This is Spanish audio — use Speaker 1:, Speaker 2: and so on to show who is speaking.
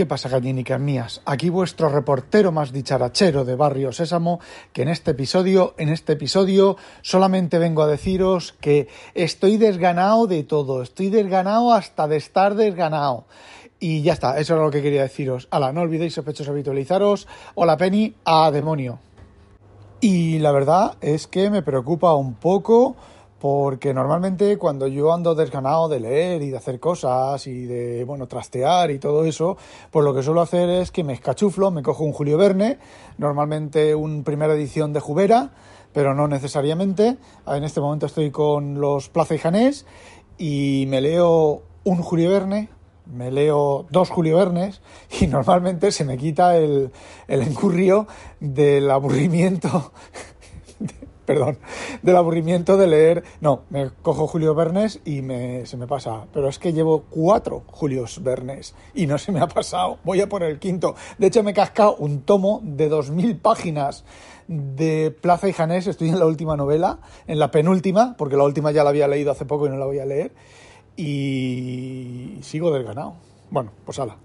Speaker 1: ¿Qué pasa, gallinicas mías? Aquí vuestro reportero más dicharachero de Barrio Sésamo, que en este episodio, en este episodio, solamente vengo a deciros que estoy desganado de todo, estoy desganado hasta de estar desganado. Y ya está, eso es lo que quería deciros. Hala, no olvidéis sospechosos habitualizaros. Hola Penny, a demonio. Y la verdad es que me preocupa un poco porque normalmente cuando yo ando desganado de leer y de hacer cosas y de, bueno, trastear y todo eso, pues lo que suelo hacer es que me escachuflo, me cojo un Julio Verne, normalmente una primera edición de Jubera, pero no necesariamente. En este momento estoy con los Plaza y Janés y me leo un Julio Verne, me leo dos Julio Vernes y normalmente se me quita el, el encurrio del aburrimiento perdón, del aburrimiento de leer. No, me cojo Julio Vernes y me, se me pasa. Pero es que llevo cuatro Julios Vernes y no se me ha pasado. Voy a por el quinto. De hecho, me he cascado un tomo de dos mil páginas de Plaza y Janés. Estoy en la última novela, en la penúltima, porque la última ya la había leído hace poco y no la voy a leer. Y sigo desganado. Bueno, pues ala.